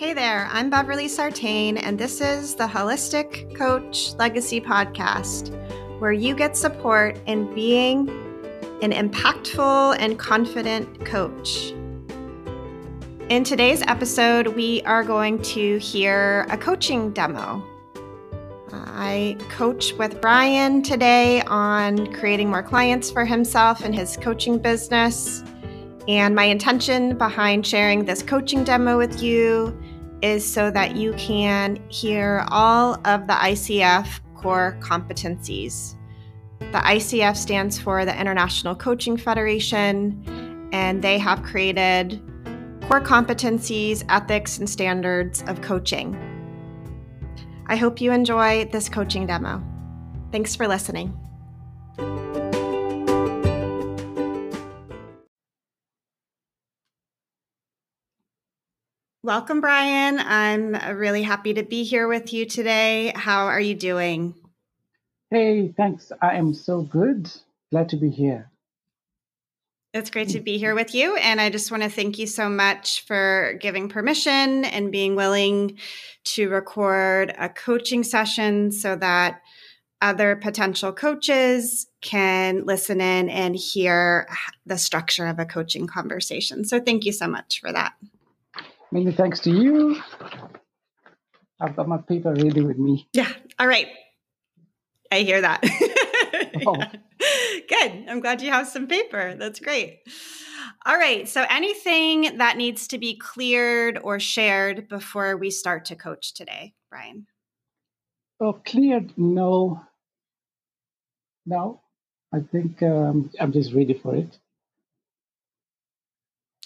Hey there, I'm Beverly Sartain, and this is the Holistic Coach Legacy Podcast, where you get support in being an impactful and confident coach. In today's episode, we are going to hear a coaching demo. Uh, I coach with Brian today on creating more clients for himself and his coaching business. And my intention behind sharing this coaching demo with you is so that you can hear all of the ICF core competencies. The ICF stands for the International Coaching Federation, and they have created core competencies, ethics, and standards of coaching. I hope you enjoy this coaching demo. Thanks for listening. Welcome, Brian. I'm really happy to be here with you today. How are you doing? Hey, thanks. I am so good. Glad to be here. It's great to be here with you. And I just want to thank you so much for giving permission and being willing to record a coaching session so that other potential coaches can listen in and hear the structure of a coaching conversation. So thank you so much for that. Many thanks to you. I've got my paper ready with me. Yeah. All right. I hear that. oh. Good. I'm glad you have some paper. That's great. All right. So, anything that needs to be cleared or shared before we start to coach today, Brian? Oh, cleared? No. No. I think um, I'm just ready for it.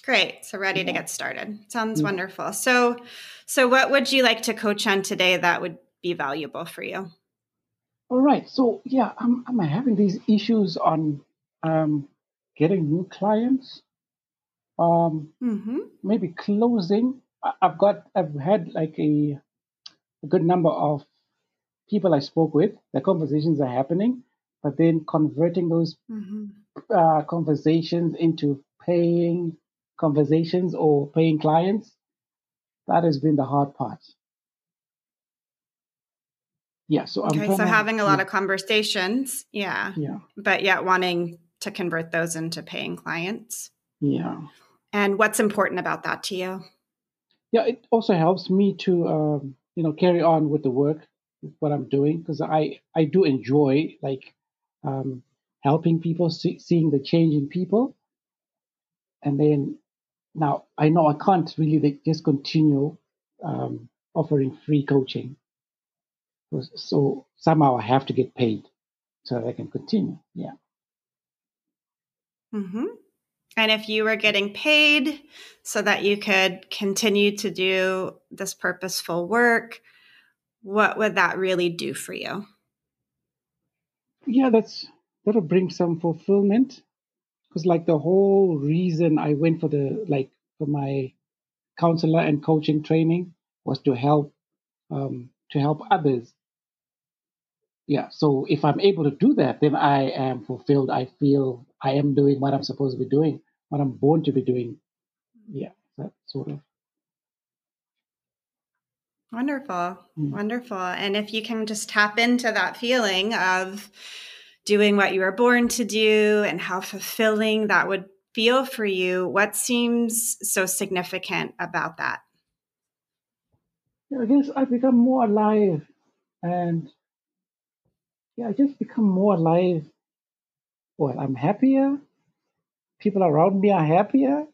Great. So ready yeah. to get started. Sounds yeah. wonderful. So so what would you like to coach on today that would be valuable for you? All right. So yeah, I'm I'm having these issues on um, getting new clients. Um, mm-hmm. maybe closing. I've got I've had like a, a good number of people I spoke with. The conversations are happening, but then converting those mm-hmm. uh, conversations into paying conversations or paying clients, that has been the hard part. Yeah. So I'm okay. So having a lot of conversations, yeah. Yeah. But yet wanting to convert those into paying clients. Yeah. And what's important about that to you? Yeah, it also helps me to um, you know carry on with the work, what I'm doing, because I I do enjoy like um, helping people, see, seeing the change in people, and then now, I know I can't really just continue um, offering free coaching. So somehow I have to get paid so that I can continue. Yeah. Mm-hmm. And if you were getting paid so that you could continue to do this purposeful work, what would that really do for you? Yeah, that's that'll bring some fulfillment because like the whole reason I went for the like for my counselor and coaching training was to help um, to help others. Yeah, so if I'm able to do that, then I am fulfilled. I feel I am doing what I'm supposed to be doing, what I'm born to be doing. Yeah, that sort of. Wonderful. Mm. Wonderful. And if you can just tap into that feeling of doing what you were born to do and how fulfilling that would feel for you, what seems so significant about that? I guess I've become more alive and yeah, I just become more alive. Well, I'm happier. People around me are happier.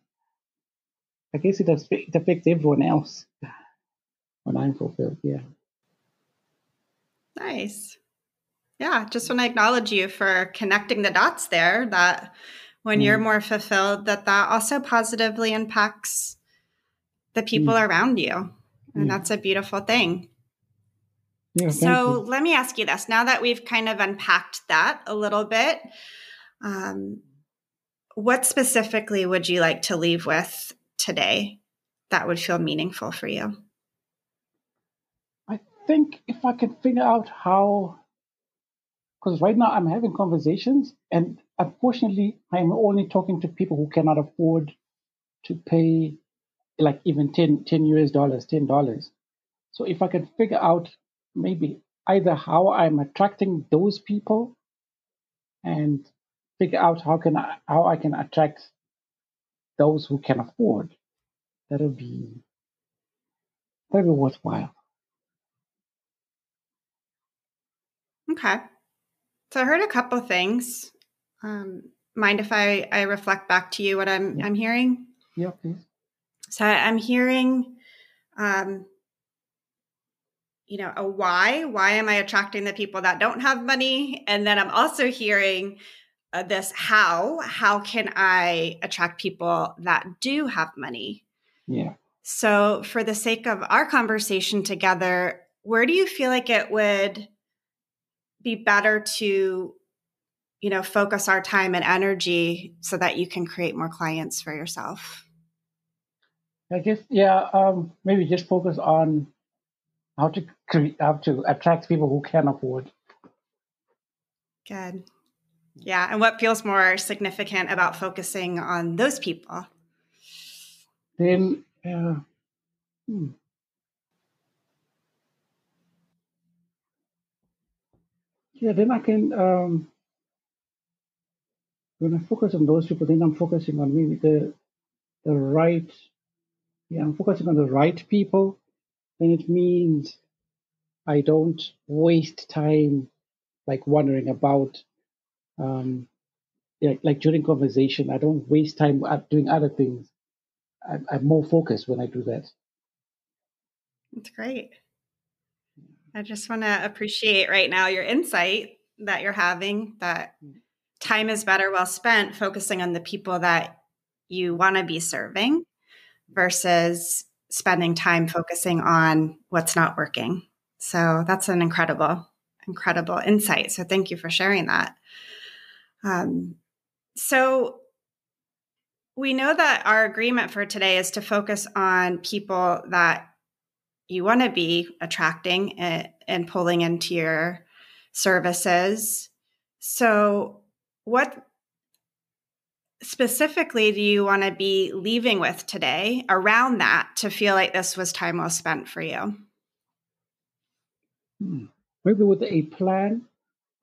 I guess it, it affects everyone else when I'm fulfilled. Yeah. Nice yeah, just want to acknowledge you for connecting the dots there that when mm. you're more fulfilled that that also positively impacts the people mm. around you. And mm. that's a beautiful thing. Yeah, so let me ask you this now that we've kind of unpacked that a little bit, um, what specifically would you like to leave with today that would feel meaningful for you? I think if I can figure out how because right now I'm having conversations, and unfortunately, I'm only talking to people who cannot afford to pay like even 10, 10 US dollars, ten dollars. So if I can figure out maybe either how I'm attracting those people and figure out how can I how I can attract those who can afford, that'll be that'll be worthwhile. Okay. So I heard a couple things. Um, mind if I, I reflect back to you what I'm yeah. I'm hearing? Yeah, please. So I'm hearing um, you know, a why. Why am I attracting the people that don't have money? And then I'm also hearing uh, this how. How can I attract people that do have money? Yeah. So, for the sake of our conversation together, where do you feel like it would be better to, you know, focus our time and energy so that you can create more clients for yourself? I guess, yeah, um, maybe just focus on how to create, how to attract people who can afford. Good. Yeah. And what feels more significant about focusing on those people? Then, uh, hmm. Yeah, then I can, um, when I focus on those people, then I'm focusing on maybe the, the right, yeah, I'm focusing on the right people then it means I don't waste time like wondering about um, yeah, like during conversation. I don't waste time doing other things. I'm, I'm more focused when I do that. That's great. I just want to appreciate right now your insight that you're having that mm. time is better well spent focusing on the people that you want to be serving versus spending time focusing on what's not working. So that's an incredible, incredible insight. So thank you for sharing that. Um, so we know that our agreement for today is to focus on people that you want to be attracting and, and pulling into your services. So, what specifically do you want to be leaving with today around that to feel like this was time well spent for you? Hmm. Maybe with a plan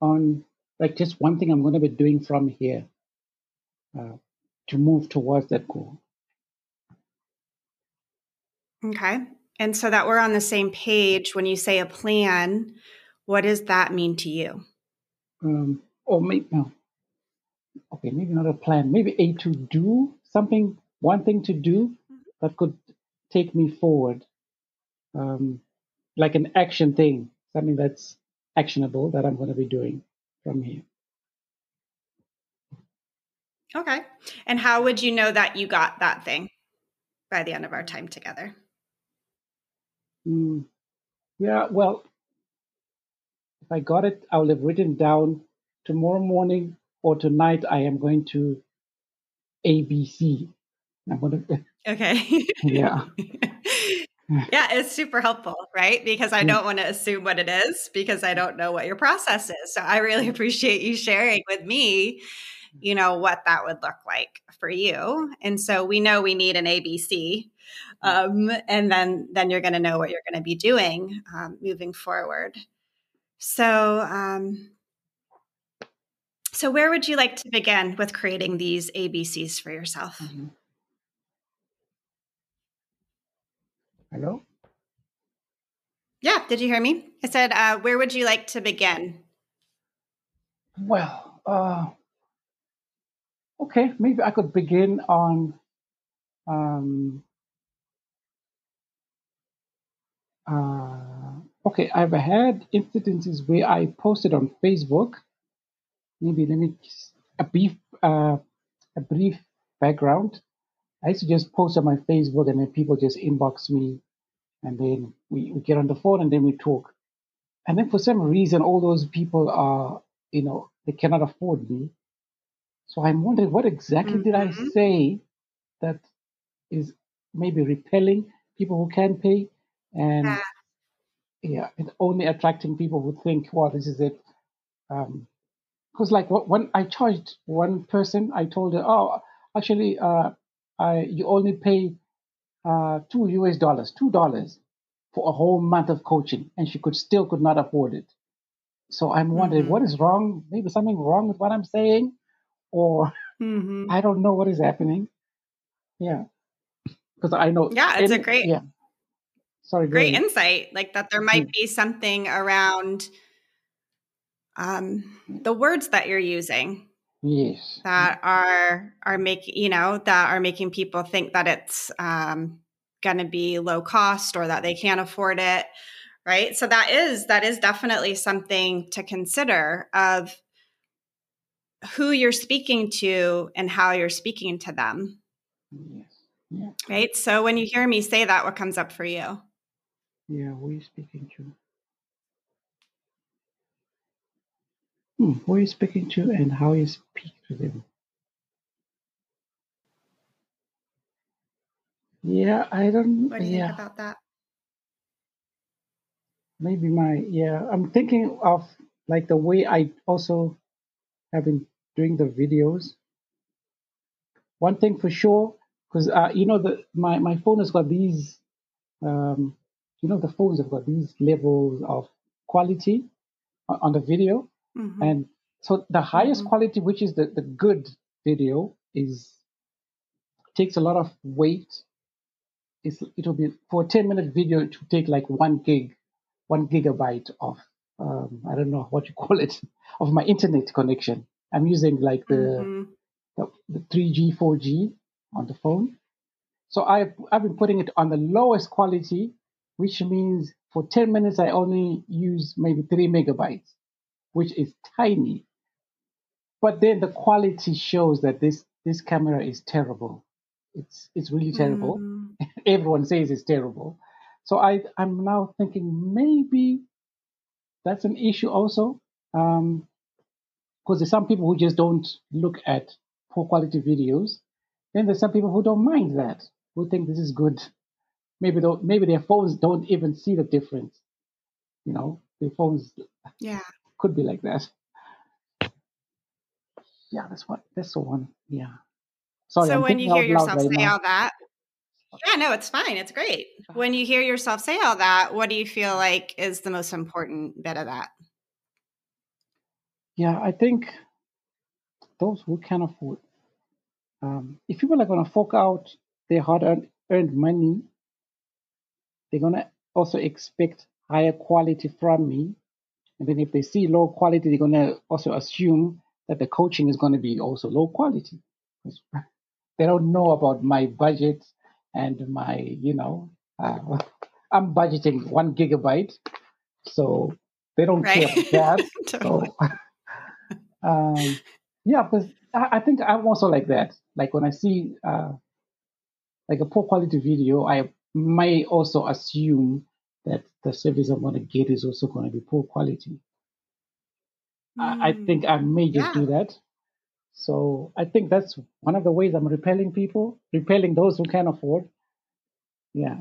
on like just one thing I'm going to be doing from here uh, to move towards that goal. Okay. And so that we're on the same page, when you say a plan, what does that mean to you? Um, or maybe, no, okay, maybe not a plan, maybe a to do something, one thing to do mm-hmm. that could take me forward, um, like an action thing, something that's actionable that I'm going to be doing from here. Okay. And how would you know that you got that thing by the end of our time together? Mm, yeah, well, if I got it, I will have written down tomorrow morning or tonight I am going to ABC. I'm going to. Okay. yeah. yeah, it's super helpful, right? Because I don't want to assume what it is because I don't know what your process is. So I really appreciate you sharing with me, you know, what that would look like for you. And so we know we need an ABC. Um, and then then you're going to know what you're going to be doing um, moving forward. So um, so, where would you like to begin with creating these ABCs for yourself? Mm-hmm. Hello? Yeah, did you hear me? I said, uh, where would you like to begin? Well, uh, okay, maybe I could begin on um, uh, okay, I've had incidences where I posted on Facebook maybe let me a brief uh, a brief background. I used to just post on my Facebook, and then people just inbox me, and then we, we get on the phone, and then we talk. And then for some reason, all those people are, you know, they cannot afford me. So I'm wondering, what exactly mm-hmm. did I mm-hmm. say that is maybe repelling people who can't pay, and yeah, yeah and only attracting people who think, well, this is it. Um, because like when I charged one person, I told her, oh, actually, uh, I you only pay uh, two US dollars, two dollars for a whole month of coaching, and she could still could not afford it. So I'm wondering mm-hmm. what is wrong. Maybe something wrong with what I'm saying, or mm-hmm. I don't know what is happening. Yeah, because I know. Yeah, it's any, a great. Yeah. Sorry. Great insight, like that. There might mm-hmm. be something around um, the words that you're using yes that are are making you know that are making people think that it's um, going to be low cost or that they can't afford it right so that is that is definitely something to consider of who you're speaking to and how you're speaking to them yes yeah. right so when you hear me say that what comes up for you yeah who are you speaking to Hmm, who are you speaking to and how you speak to them? Yeah, I don't. What do you yeah, think about that? maybe my yeah. I'm thinking of like the way I also have been doing the videos. One thing for sure, because uh, you know the my my phone has got these. Um, you know the phones have got these levels of quality on, the video. Mm-hmm. And so the highest mm-hmm. quality, which is the, the good video, is takes a lot of weight. It's, it'll be for a 10 minute video to take like one gig, one gigabyte of um, I don't know what you call it of my internet connection. I'm using like the, mm-hmm. the, the 3G, 4G on the phone. So I've I've been putting it on the lowest quality, which means for 10 minutes I only use maybe three megabytes which is tiny. But then the quality shows that this this camera is terrible. It's it's really terrible. Mm. Everyone says it's terrible. So I I'm now thinking maybe that's an issue also. Um, because there's some people who just don't look at poor quality videos. Then there's some people who don't mind that, who think this is good. Maybe don't, maybe their phones don't even see the difference. You know, their phones yeah could be like that. Yeah, that's what that's the one. Yeah. Sorry, so I'm when you hear yourself right say now. all that, yeah, no, it's fine. It's great. When you hear yourself say all that, what do you feel like is the most important bit of that? Yeah, I think those who can afford. Um, if people are going to fork out their hard earned money, they're going to also expect higher quality from me and then if they see low quality, they're going to also assume that the coaching is going to be also low quality. They don't know about my budget and my, you know, uh, I'm budgeting one gigabyte. So they don't right. care about that. totally. So, um, yeah, because I, I, think I'm also like that. Like when I see uh, like a poor quality video, I may also assume that the service I'm going to get is also going to be poor quality. Mm. I, I, think I may just yeah. do that. So I think that's one of the ways I'm repelling people, repelling those who can afford. Yeah.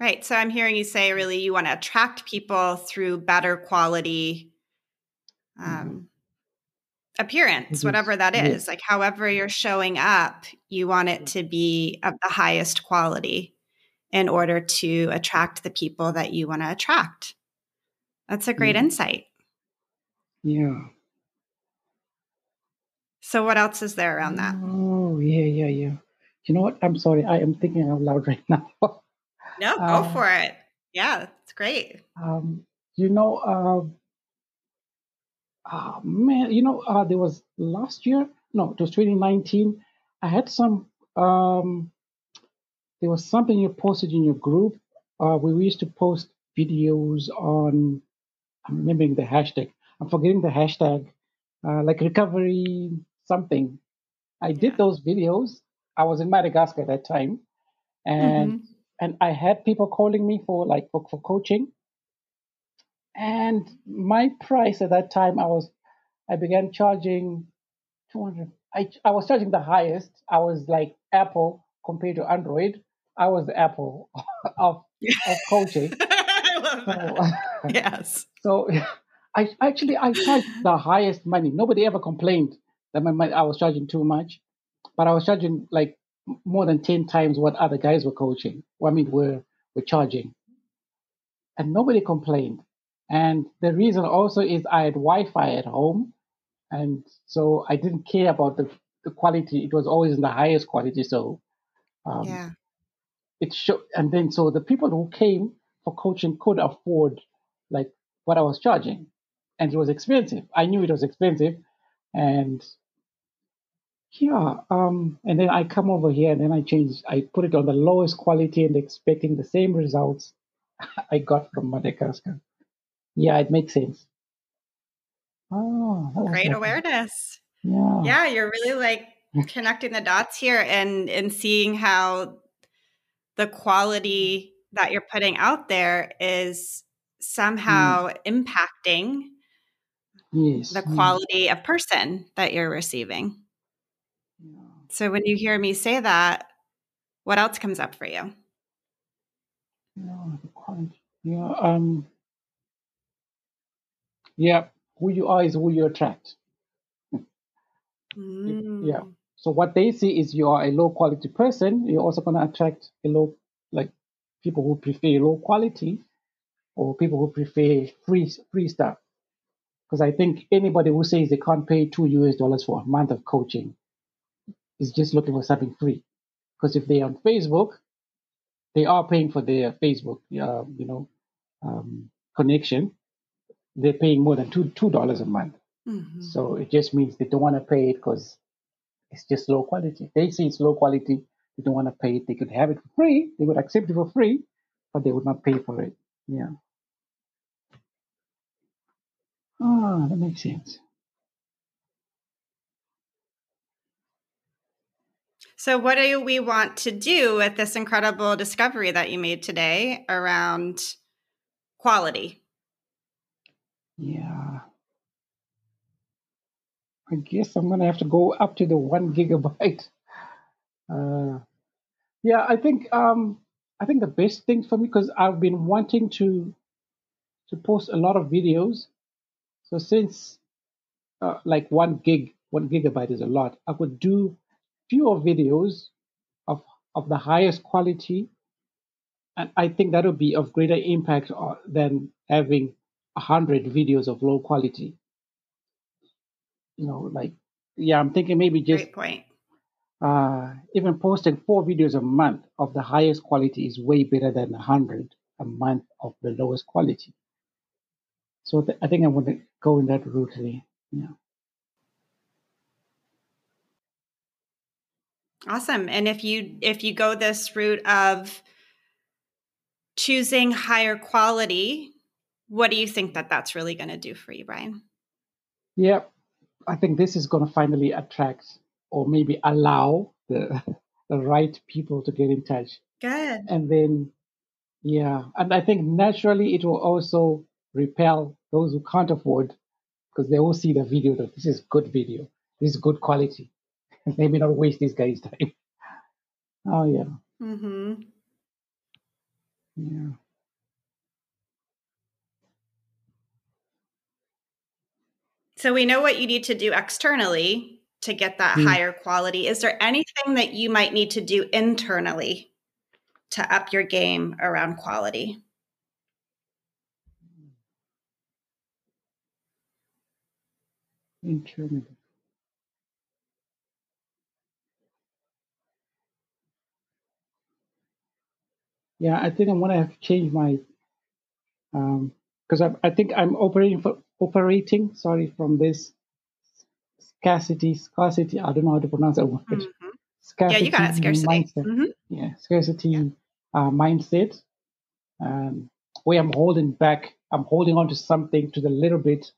Right. So I'm hearing you say really you want to attract people through better quality um, mm-hmm. appearance, whatever that is. Like, however you're showing up, you want it to be of the highest quality in order to attract the people that you want to attract. That's a great mm. insight. Yeah. So, what else is there around that? Oh, yeah, yeah, yeah. You know what? I'm sorry. I am thinking out loud right now. no, go uh, for it. Yeah, it's great. Um, you know, uh, uh, man, you know, uh, there was last year, no, it was 2019. I had some um, there was something you posted in your group uh, where we used to post videos on, I'm remembering the hashtag, I'm forgetting the hashtag, uh, like recovery something. I did those videos. I was in Madagascar at that time, and mm-hmm. and I had people calling me for like for, for coaching. And my price at that time, I was, I began charging 200. I I was charging the highest. I was like Apple compared to Android. I was the apple of, of coaching. I love that. So, yes. So I actually I charged the highest money. Nobody ever complained that my money, I was charging too much, but I was charging like more than 10 times what other guys were coaching. I mean, were, were charging. And nobody complained. And the reason also is I had Wi-Fi at home. And so I didn't care about the, the quality. It was always in the highest quality. So, um, yeah. It showed, and then so the people who came for coaching could afford like what I was charging. And it was expensive. I knew it was expensive. And yeah, um, and then I come over here and then I change, I put it on the lowest quality and expecting the same results I got from Madagascar. Yeah, it makes sense. Oh, great awareness. Yeah. Yeah, you're really like connecting the dots here and and seeing how the quality that you're putting out there is somehow mm. impacting yes, the quality yes. of person that you're receiving. So when you hear me say that, what else comes up for you? Yeah, yeah, um, yeah. Who you are is who you attract. Mm. Yeah. So what they see is you are a low quality person. You're also going to attract a low, like people who prefer low quality, or people who prefer free free stuff. Because I think anybody who says they can't pay two US dollars for a month of coaching is just looking for something free. Because if they're on Facebook, they are paying for their Facebook, uh, you know, um, connection. They're paying more than two two dollars a month. Mm-hmm. So it just means they don't want to pay it because it's just low quality. They see it's low quality. They don't want to pay it. They could have it for free. They would accept it for free, but they would not pay for it. Yeah. Ah, that makes sense. So, what do we want to do with this incredible discovery that you made today around quality? Yeah. I guess I'm to have to go up to the one gigabyte. Uh, yeah, I think um, I think the best thing for me because I've been wanting to to post a lot of videos. So since uh, like one gig, one gigabyte is a lot, I could do fewer videos of, of the highest quality. And I think that would be of greater impact uh, than having hundred videos of low quality. You know, like, yeah, I'm thinking maybe just Great point. Uh, even posting four videos a month of the highest quality is way better than a hundred a month of the lowest quality. So th- I think I want to go in that route. Yeah. Awesome. And if you if you go this route of choosing higher quality, what do you think that that's really going to do for you, Brian? Yeah, I think this is going to finally attract or maybe allow the the right people to get in touch. Good. And then yeah, and I think naturally it will also repel those who can't afford because they all see the video that this is good video, this is good quality. maybe not waste this guy's time. Oh yeah. Mm-hmm. Yeah. So we know what you need to do externally to get that mm. higher quality. Is there anything that you might need to do internally to up your game around quality? Internally. Yeah, I think I'm gonna have to change my because um, I, I think I'm operating for operating. Sorry, from this scarcity, scarcity. I don't know how to pronounce that word. Mm-hmm. Scarcity yeah, you got it. Scarcity. Mindset. Mm-hmm. Yeah, scarcity yeah. Uh, mindset. Um, where I'm holding back, I'm holding on to something to the little bit,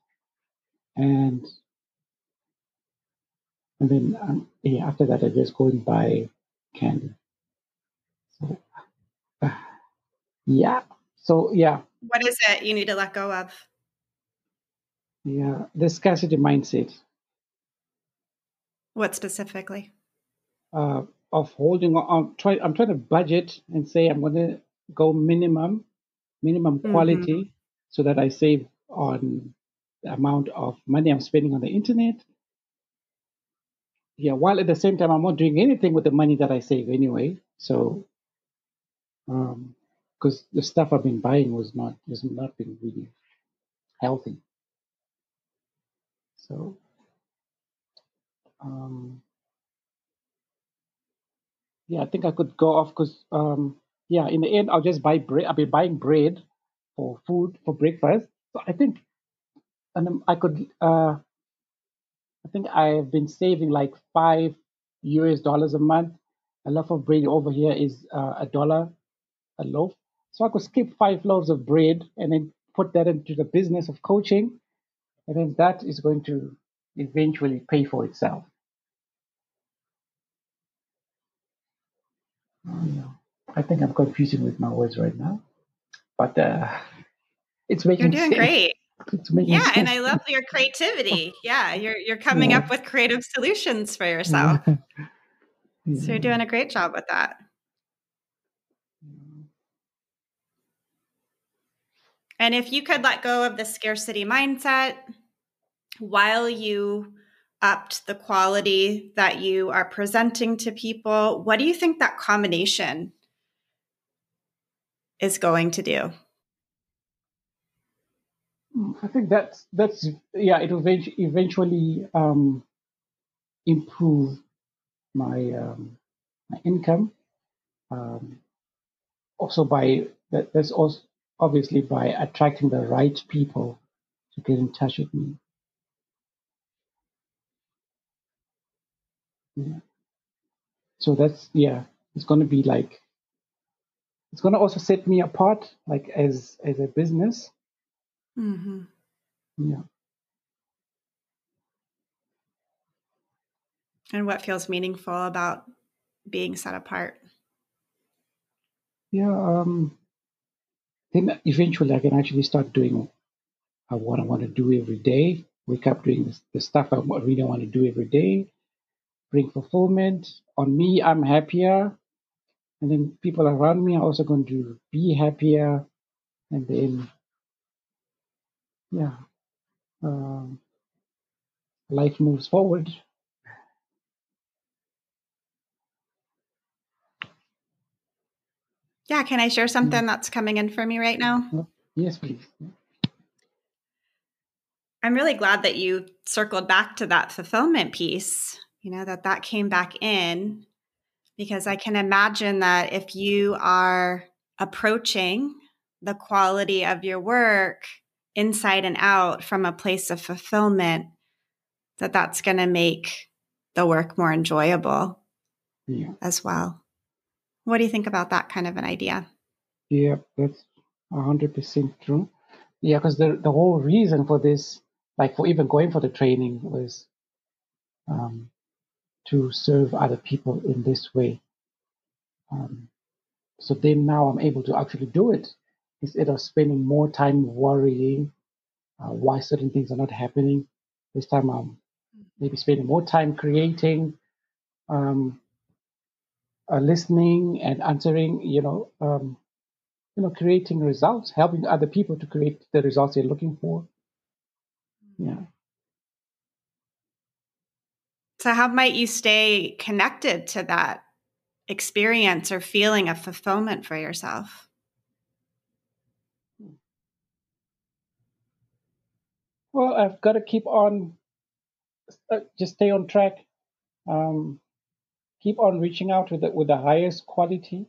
and and then um, yeah, after that, I just go and buy candy. So yeah. So yeah. What is it you need to let go of? Yeah, the scarcity mindset. What specifically? Uh, of holding on. Try. I'm trying to budget and say I'm going to go minimum, minimum mm-hmm. quality, mm-hmm. so that I save on the amount of money I'm spending on the internet. yeah, while at the same time I'm not doing anything with the money that I save anyway. So, um, because the stuff I've been buying was not was not been really healthy. So, um, yeah, I think I could go off because, um, yeah, in the end, I'll just buy bread. I'll be buying bread for food for breakfast. So I think, and I could, uh, I think I've been saving like five US dollars a month. A loaf of bread over here is uh, a dollar a loaf. So I could skip five loaves of bread and then put that into the business of coaching. And then that is going to eventually pay for itself. I think I'm confusing with my words right now, but uh, it's making. You're doing sense. great. It's making yeah, sense. and I love your creativity. Yeah, you're you're coming yeah. up with creative solutions for yourself. yeah. So you're doing a great job with that. And if you could let go of the scarcity mindset while you upped the quality that you are presenting to people, what do you think that combination is going to do? I think that's that's yeah. It will eventually um, improve my um, my income. Um, also by that, that's also obviously by attracting the right people to get in touch with me. Yeah. So that's yeah, it's gonna be like it's gonna also set me apart, like as as a business. Mm-hmm. Yeah. And what feels meaningful about being set apart? Yeah, um, then eventually I can actually start doing uh, what I want to do every day. Wake up doing the, stuff I really want to do every day. Bring fulfillment on me. I'm happier, and then people around me are also going to be happier, and then yeah, um, life moves forward. Yeah, can I share mm. something that's coming in for me right now? Yes, please. I'm really glad that you circled back to that fulfillment piece, you know, that that came back in because I can imagine that if you are approaching the quality of your work inside and out from a place of fulfillment, that that's going to make the work more enjoyable yeah. as well. What do you think about that kind of an idea? Yeah, that's 100% true. Yeah, because the, the whole reason for this, like for even going for the training, was um, to serve other people in this way. Um, so then now I'm able to actually do it instead of spending more time worrying uh, why certain things are not happening. This time I'm maybe spending more time creating um, uh, listening and answering, you know, um, you know, creating results, helping other people to create the results they're looking for. Yeah. So, how might you stay connected to that experience or feeling of fulfillment for yourself? Well, I've got to keep on, uh, just stay on track. Um, keep on reaching out with the, with the highest quality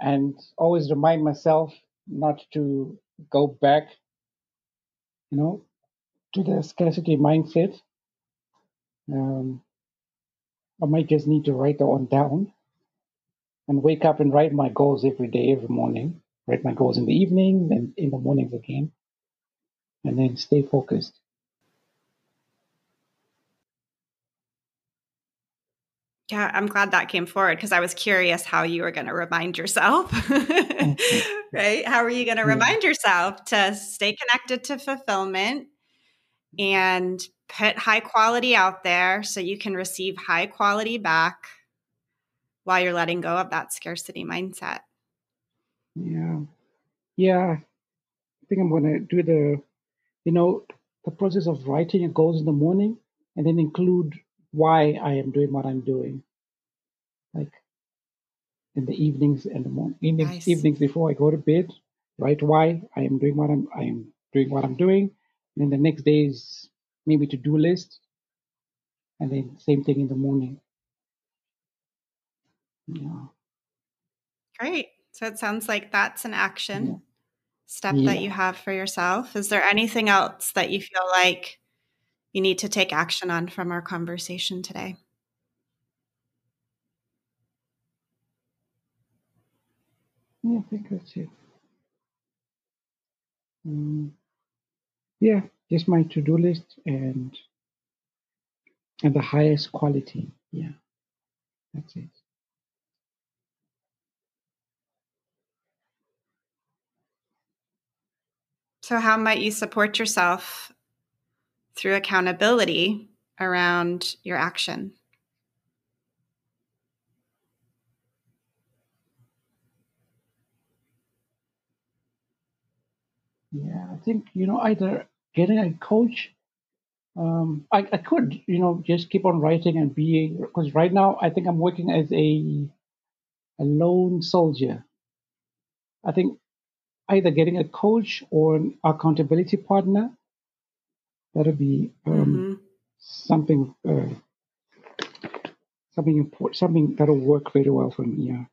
and always remind myself not to go back, you know, to the scarcity mindset. Um, I might just need to write that one down and wake up and write my goals every day, every morning. Write my goals in the evening, then in the mornings again, and then stay focused. Yeah, I'm glad that came forward because I was curious how you were going to remind yourself, right? How are you going to remind yourself to stay connected to fulfillment and put high quality out there so you can receive high quality back while you're letting go of that scarcity mindset? Yeah. Yeah. I think I'm going to do the, you know, the process of writing your goals in the morning and then include why I am doing what I'm doing. Like in the evenings and the morning, evenings, nice. evenings before I go to bed, write why I am doing what I'm I am doing what I'm doing. And then the next day is maybe to do list. And then same thing in the morning. Yeah. Great. So it sounds like that's an action yeah. step yeah. that you have for yourself. Is there anything else that you feel like you need to take action on from our conversation today? Yeah, I think that's it. Um, yeah, just my to-do list and and the highest quality. Yeah, that's it. So, how might you support yourself through accountability around your action? Yeah, I think, you know, either getting a coach, um, I, I could, you know, just keep on writing and being, because right now I think I'm working as a, a lone soldier. I think either getting a coach or an accountability partner. That'll be um, mm-hmm. something uh, something important, something that'll work very well for me. Yeah.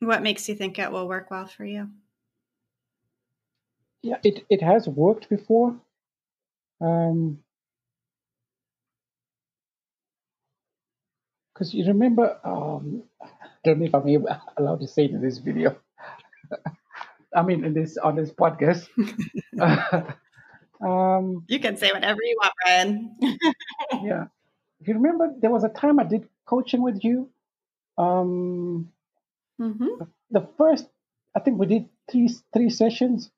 What makes you think it will work well for you? Yeah, it, it has worked before. Um, because you remember um, don't know if I'm allowed to say it in this video. I mean, in this on this podcast. um, you can say whatever you want, Brian. yeah, you remember, there was a time I did coaching with you. Um, mm-hmm. The first, I think we did three three sessions.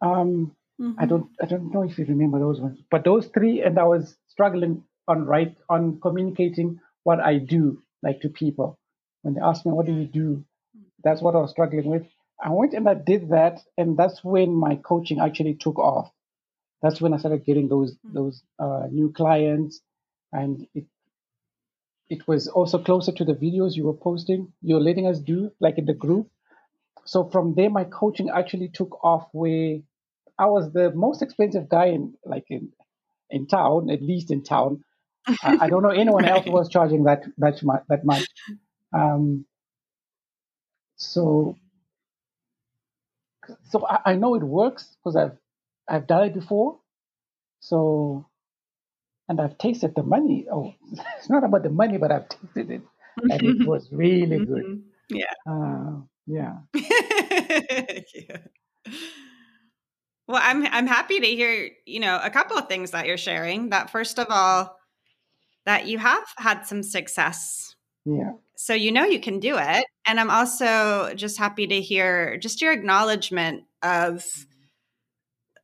Um, mm-hmm. I don't I don't know if you remember those ones, but those three, and I was struggling on right on communicating what I do like to people when they ask me, What do you do? That's what I was struggling with. I went and I did that, and that's when my coaching actually took off. That's when I started getting those hmm. those uh, new clients, and it it was also closer to the videos you were posting. You're letting us do like in the group. So from there, my coaching actually took off. Where I was the most expensive guy in like in in town, at least in town. I, I don't know anyone else was charging that that much. That much. Um, so, so I, I know it works because I've I've done it before. So, and I've tasted the money. Oh, it's not about the money, but I've tasted it, and it was really mm-hmm. good. Yeah. Uh, yeah. yeah. Well, I'm I'm happy to hear, you know, a couple of things that you're sharing. That first of all, that you have had some success. Yeah. So you know you can do it. And I'm also just happy to hear just your acknowledgement of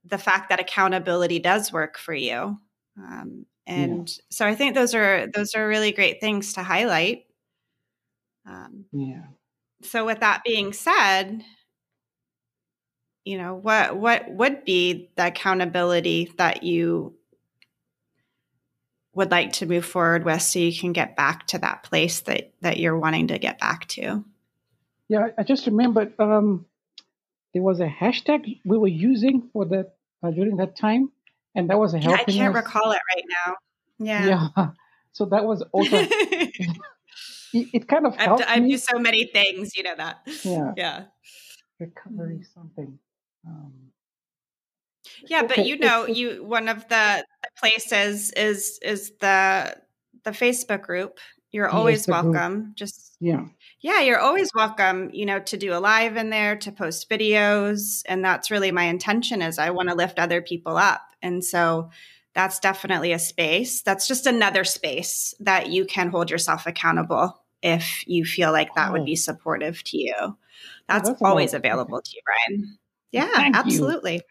the fact that accountability does work for you. Um, and yeah. so I think those are those are really great things to highlight. Um, yeah. So with that being said, you know what what would be the accountability that you would like to move forward with so you can get back to that place that that you're wanting to get back to. Yeah i just remembered um, there was a hashtag we were using for that uh, during that time and that was a helping yeah, i can't us. recall it right now. Yeah. Yeah. So that was also it, it, kind of helped I've, I've used so many things you know that. Yeah. Yeah. Recovery something. Um, yeah, but you know, you one of the places is is the the Facebook group. You're always yes, welcome. Group. Just yeah. Yeah, you're always welcome, you know, to do a live in there, to post videos, and that's really my intention is I want to lift other people up. And so that's definitely a space. That's just another space that you can hold yourself accountable if you feel like that oh. would be supportive to you. That's, oh, that's always available to you, Brian. Yeah, Thank absolutely.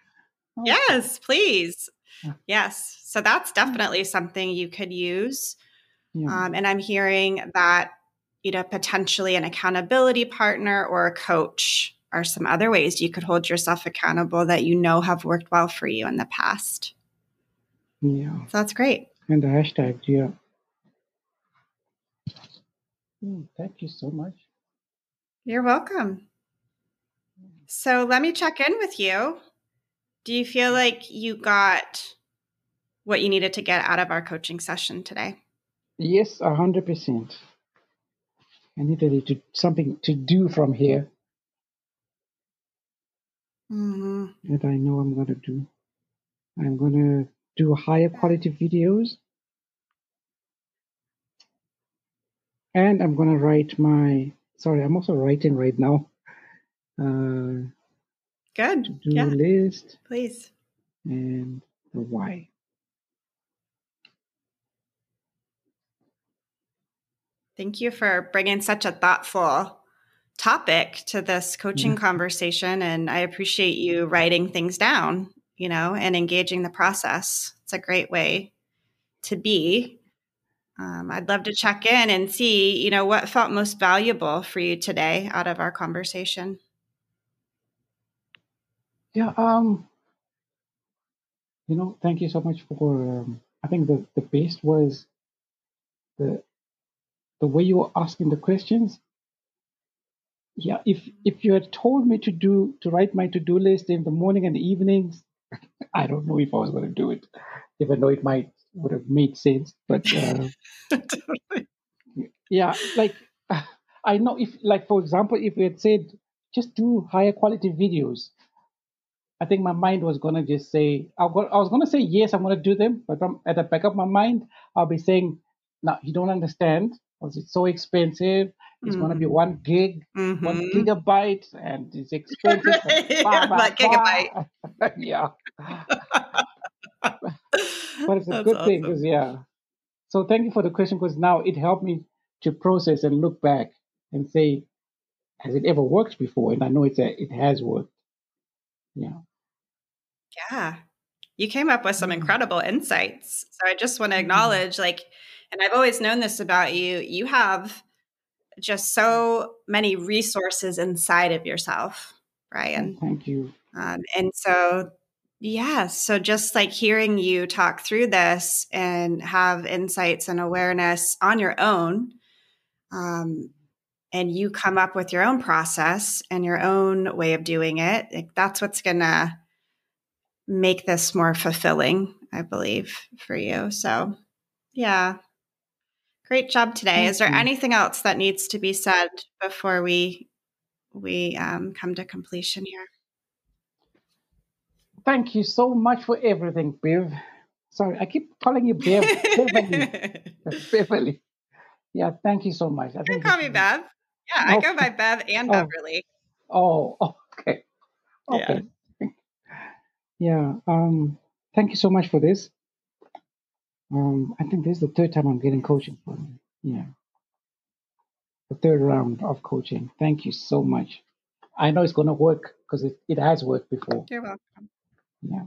You. Yes, please. Yes. So that's definitely something you could use. Yeah. Um, and I'm hearing that, you know, potentially an accountability partner or a coach are some other ways you could hold yourself accountable that you know have worked well for you in the past. Yeah. So that's great. And the hashtag, yeah. Mm, thank you so much. You're welcome. So let me check in with you. Do you feel like you got what you needed to get out of our coaching session today? Yes, a hundred percent. I needed to something to do from here mm-hmm. that I know I'm going to do. I'm going to do higher quality videos. And I'm going to write my, sorry, I'm also writing right now. Uh, Good. To do yeah. list. Please. And the why. Thank you for bringing such a thoughtful topic to this coaching yeah. conversation. And I appreciate you writing things down, you know, and engaging the process. It's a great way to be. Um, I'd love to check in and see, you know, what felt most valuable for you today out of our conversation. Yeah, um, you know, thank you so much for. Um, I think the the best was the the way you were asking the questions. Yeah, if if you had told me to do to write my to do list in the morning and the evenings, I don't know if I was going to do it, even though it might would have made sense. But uh, yeah, like I know if like for example, if we had said just do higher quality videos, I think my mind was gonna just say I was gonna say yes, I'm gonna do them, but from at the back of my mind, I'll be saying, "No, you don't understand because it's so expensive. It's mm-hmm. going to be one gig, mm-hmm. one gigabyte, and it's expensive. bah, bah, gigabyte. yeah. but it's a That's good awesome. thing because, yeah. So thank you for the question because now it helped me to process and look back and say, has it ever worked before? And I know it's a, it has worked. Yeah. Yeah. You came up with some mm-hmm. incredible insights. So I just want to mm-hmm. acknowledge, like, and I've always known this about you. You have just so many resources inside of yourself, Brian. Thank you. Um, and so, yeah, so just like hearing you talk through this and have insights and awareness on your own, um, and you come up with your own process and your own way of doing it, like that's what's going to make this more fulfilling, I believe, for you. So, yeah, Great job today. Thank Is there you. anything else that needs to be said before we we um, come to completion here? Thank you so much for everything, Bev. Sorry, I keep calling you Bev. Beverly. Beverly. Yeah, thank you so much. I you can call me Bev. Yeah, I go by Bev and oh. Beverly. Oh, okay. Okay. Yeah. Yeah. Um, thank you so much for this. Um, I think this is the third time I'm getting coaching from you. Yeah. The third round of coaching. Thank you so much. I know it's going to work because it, it has worked before. You're welcome. Yeah.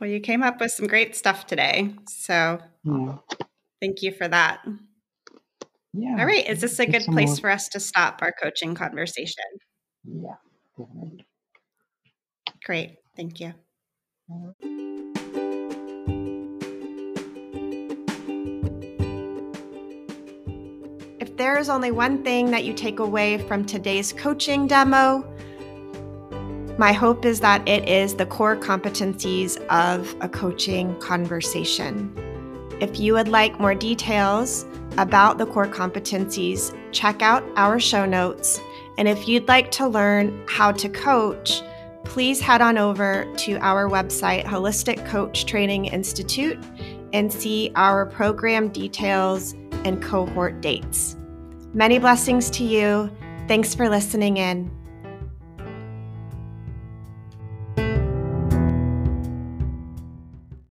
Well, you came up with some great stuff today. So yeah. thank you for that. Yeah. All right. Is this a good place more. for us to stop our coaching conversation? Yeah, definitely. Great. Thank you. Mm-hmm. If there is only one thing that you take away from today's coaching demo, my hope is that it is the core competencies of a coaching conversation. If you would like more details about the core competencies, check out our show notes. And if you'd like to learn how to coach, please head on over to our website, Holistic Coach Training Institute, and see our program details and cohort dates. Many blessings to you. Thanks for listening in.